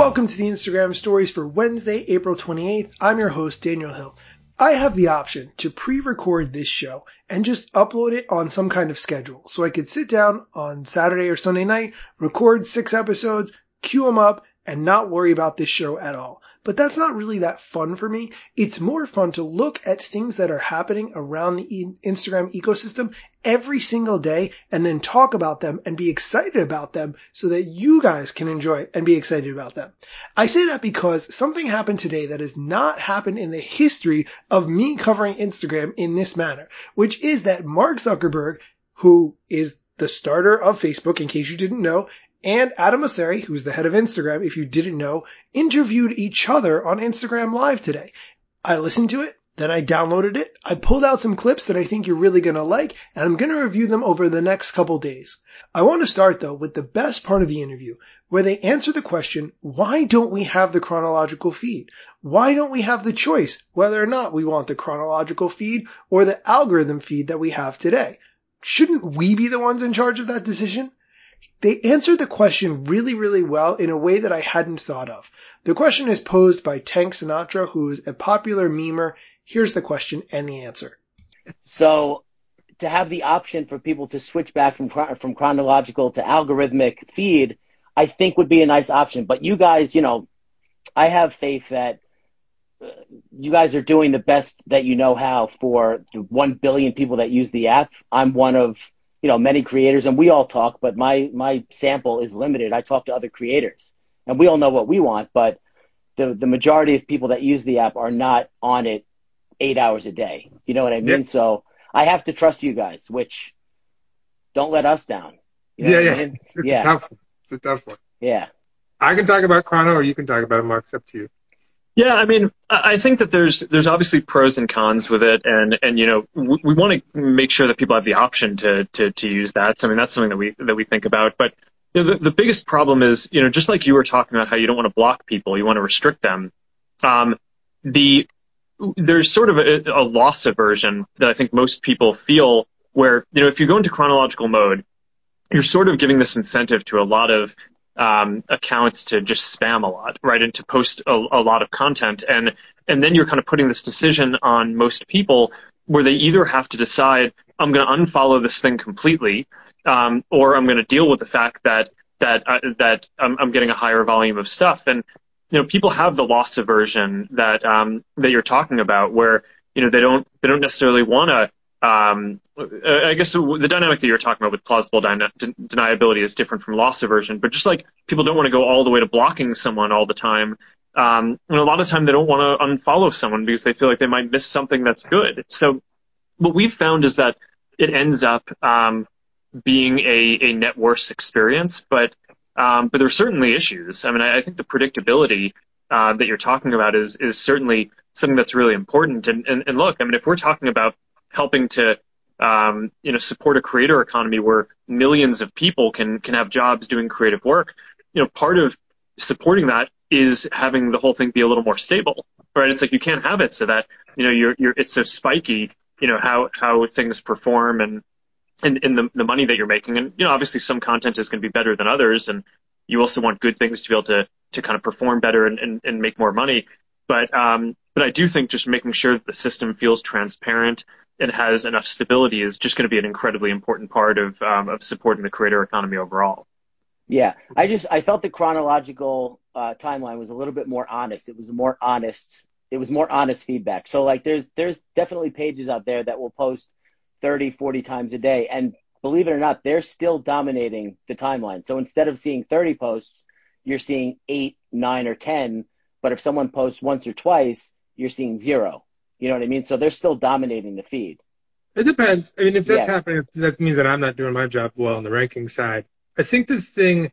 Welcome to the Instagram stories for Wednesday, April 28th. I'm your host, Daniel Hill. I have the option to pre-record this show and just upload it on some kind of schedule. So I could sit down on Saturday or Sunday night, record six episodes, queue them up, and not worry about this show at all. But that's not really that fun for me. It's more fun to look at things that are happening around the Instagram ecosystem every single day and then talk about them and be excited about them so that you guys can enjoy and be excited about them. I say that because something happened today that has not happened in the history of me covering Instagram in this manner, which is that Mark Zuckerberg, who is the starter of Facebook, in case you didn't know, and Adam Mosseri, who's the head of Instagram, if you didn't know, interviewed each other on Instagram Live today. I listened to it, then I downloaded it, I pulled out some clips that I think you're really gonna like, and I'm gonna review them over the next couple days. I want to start though with the best part of the interview, where they answer the question, why don't we have the chronological feed? Why don't we have the choice whether or not we want the chronological feed or the algorithm feed that we have today? Shouldn't we be the ones in charge of that decision? They answer the question really, really well in a way that I hadn't thought of. The question is posed by Tank Sinatra, who's a popular memer. Here's the question and the answer. So to have the option for people to switch back from from chronological to algorithmic feed, I think would be a nice option. But you guys, you know, I have faith that uh, you guys are doing the best that you know how for the 1 billion people that use the app. I'm one of you know, many creators and we all talk, but my, my sample is limited. I talk to other creators and we all know what we want, but the, the majority of people that use the app are not on it eight hours a day. You know what I mean? Yep. So I have to trust you guys, which don't let us down. You know yeah, yeah. I mean? It's, yeah. tough one. It's a tough one. Yeah. I can talk about Chrono or you can talk about it, Mark. It's up to you. Yeah, I mean, I think that there's there's obviously pros and cons with it, and and you know we, we want to make sure that people have the option to to to use that. So I mean that's something that we that we think about. But you know, the the biggest problem is you know just like you were talking about how you don't want to block people, you want to restrict them. Um, the there's sort of a, a loss aversion that I think most people feel where you know if you go into chronological mode, you're sort of giving this incentive to a lot of um, accounts to just spam a lot, right, and to post a, a lot of content, and and then you're kind of putting this decision on most people where they either have to decide I'm going to unfollow this thing completely, um, or I'm going to deal with the fact that that uh, that I'm, I'm, getting a higher volume of stuff, and you know people have the loss aversion that um, that you're talking about, where you know they don't they don't necessarily want to um, I guess the dynamic that you're talking about with plausible den- deniability is different from loss aversion, but just like people don't want to go all the way to blocking someone all the time, um, and a lot of time they don't want to unfollow someone because they feel like they might miss something that's good. So what we've found is that it ends up um, being a, a net worse experience, but um, but there's certainly issues. I mean, I, I think the predictability uh, that you're talking about is is certainly something that's really important. And, and and look, I mean, if we're talking about helping to um, you know support a creator economy where millions of people can can have jobs doing creative work. You know, part of supporting that is having the whole thing be a little more stable, right? It's like you can't have it so that you know you're you're it's so spiky, you know how how things perform and and, and the the money that you're making, and you know obviously some content is going to be better than others, and you also want good things to be able to to kind of perform better and and, and make more money. But um, but I do think just making sure that the system feels transparent and has enough stability is just going to be an incredibly important part of um, of supporting the creator economy overall. Yeah, I just I felt the chronological uh, timeline was a little bit more honest. It was more honest. It was more honest feedback. So like there's there's definitely pages out there that will post 30, 40 times a day, and believe it or not, they're still dominating the timeline. So instead of seeing 30 posts, you're seeing eight, nine, or 10. But if someone posts once or twice, you're seeing zero. You know what I mean? So they're still dominating the feed. It depends. I mean, if that's yeah. happening, that means that I'm not doing my job well on the ranking side. I think the thing,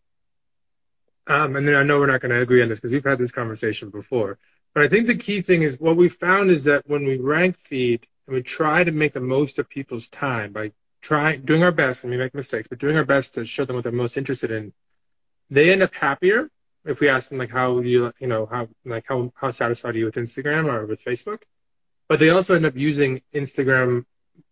um, and then I know we're not going to agree on this because we've had this conversation before, but I think the key thing is what we found is that when we rank feed and we try to make the most of people's time by trying, doing our best, and we make mistakes, but doing our best to show them what they're most interested in, they end up happier if we ask them like how you, you know, how, like how, how satisfied are you with Instagram or with Facebook? but they also end up using Instagram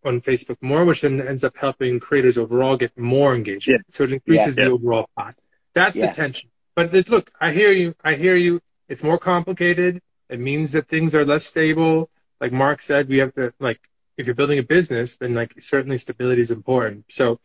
on Facebook more, which then ends up helping creators overall get more engagement. Yeah. So it increases yeah. the overall pot. That's yeah. the tension. But look, I hear you. I hear you. It's more complicated. It means that things are less stable. Like Mark said, we have to like if you're building a business, then like certainly stability is important. So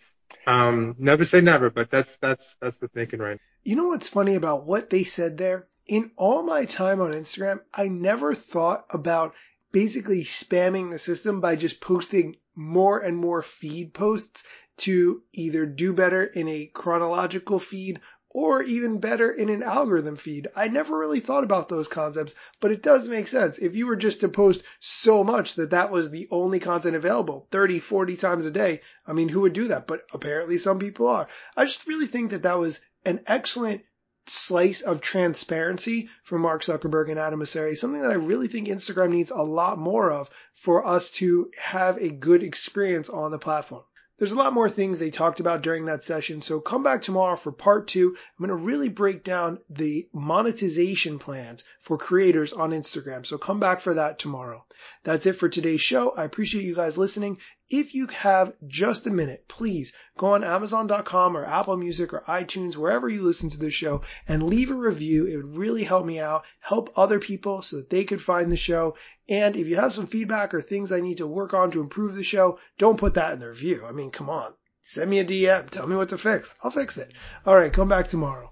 um, never say never, but that's that's that's the thinking right. You know what's funny about what they said there? In all my time on Instagram, I never thought about basically spamming the system by just posting more and more feed posts to either do better in a chronological feed or even better in an algorithm feed. I never really thought about those concepts, but it does make sense. If you were just to post so much that that was the only content available 30, 40 times a day, I mean, who would do that? But apparently some people are. I just really think that that was an excellent slice of transparency from Mark Zuckerberg and Adam Mosseri, something that I really think Instagram needs a lot more of for us to have a good experience on the platform. There's a lot more things they talked about during that session, so come back tomorrow for part two. I'm going to really break down the monetization plans for creators on Instagram, so come back for that tomorrow. That's it for today's show. I appreciate you guys listening. If you have just a minute, please go on Amazon.com or Apple Music or iTunes, wherever you listen to the show, and leave a review. It would really help me out, help other people so that they could find the show. And if you have some feedback or things I need to work on to improve the show, don't put that in the review. I mean, come on. Send me a DM. Tell me what to fix. I'll fix it. All right, come back tomorrow.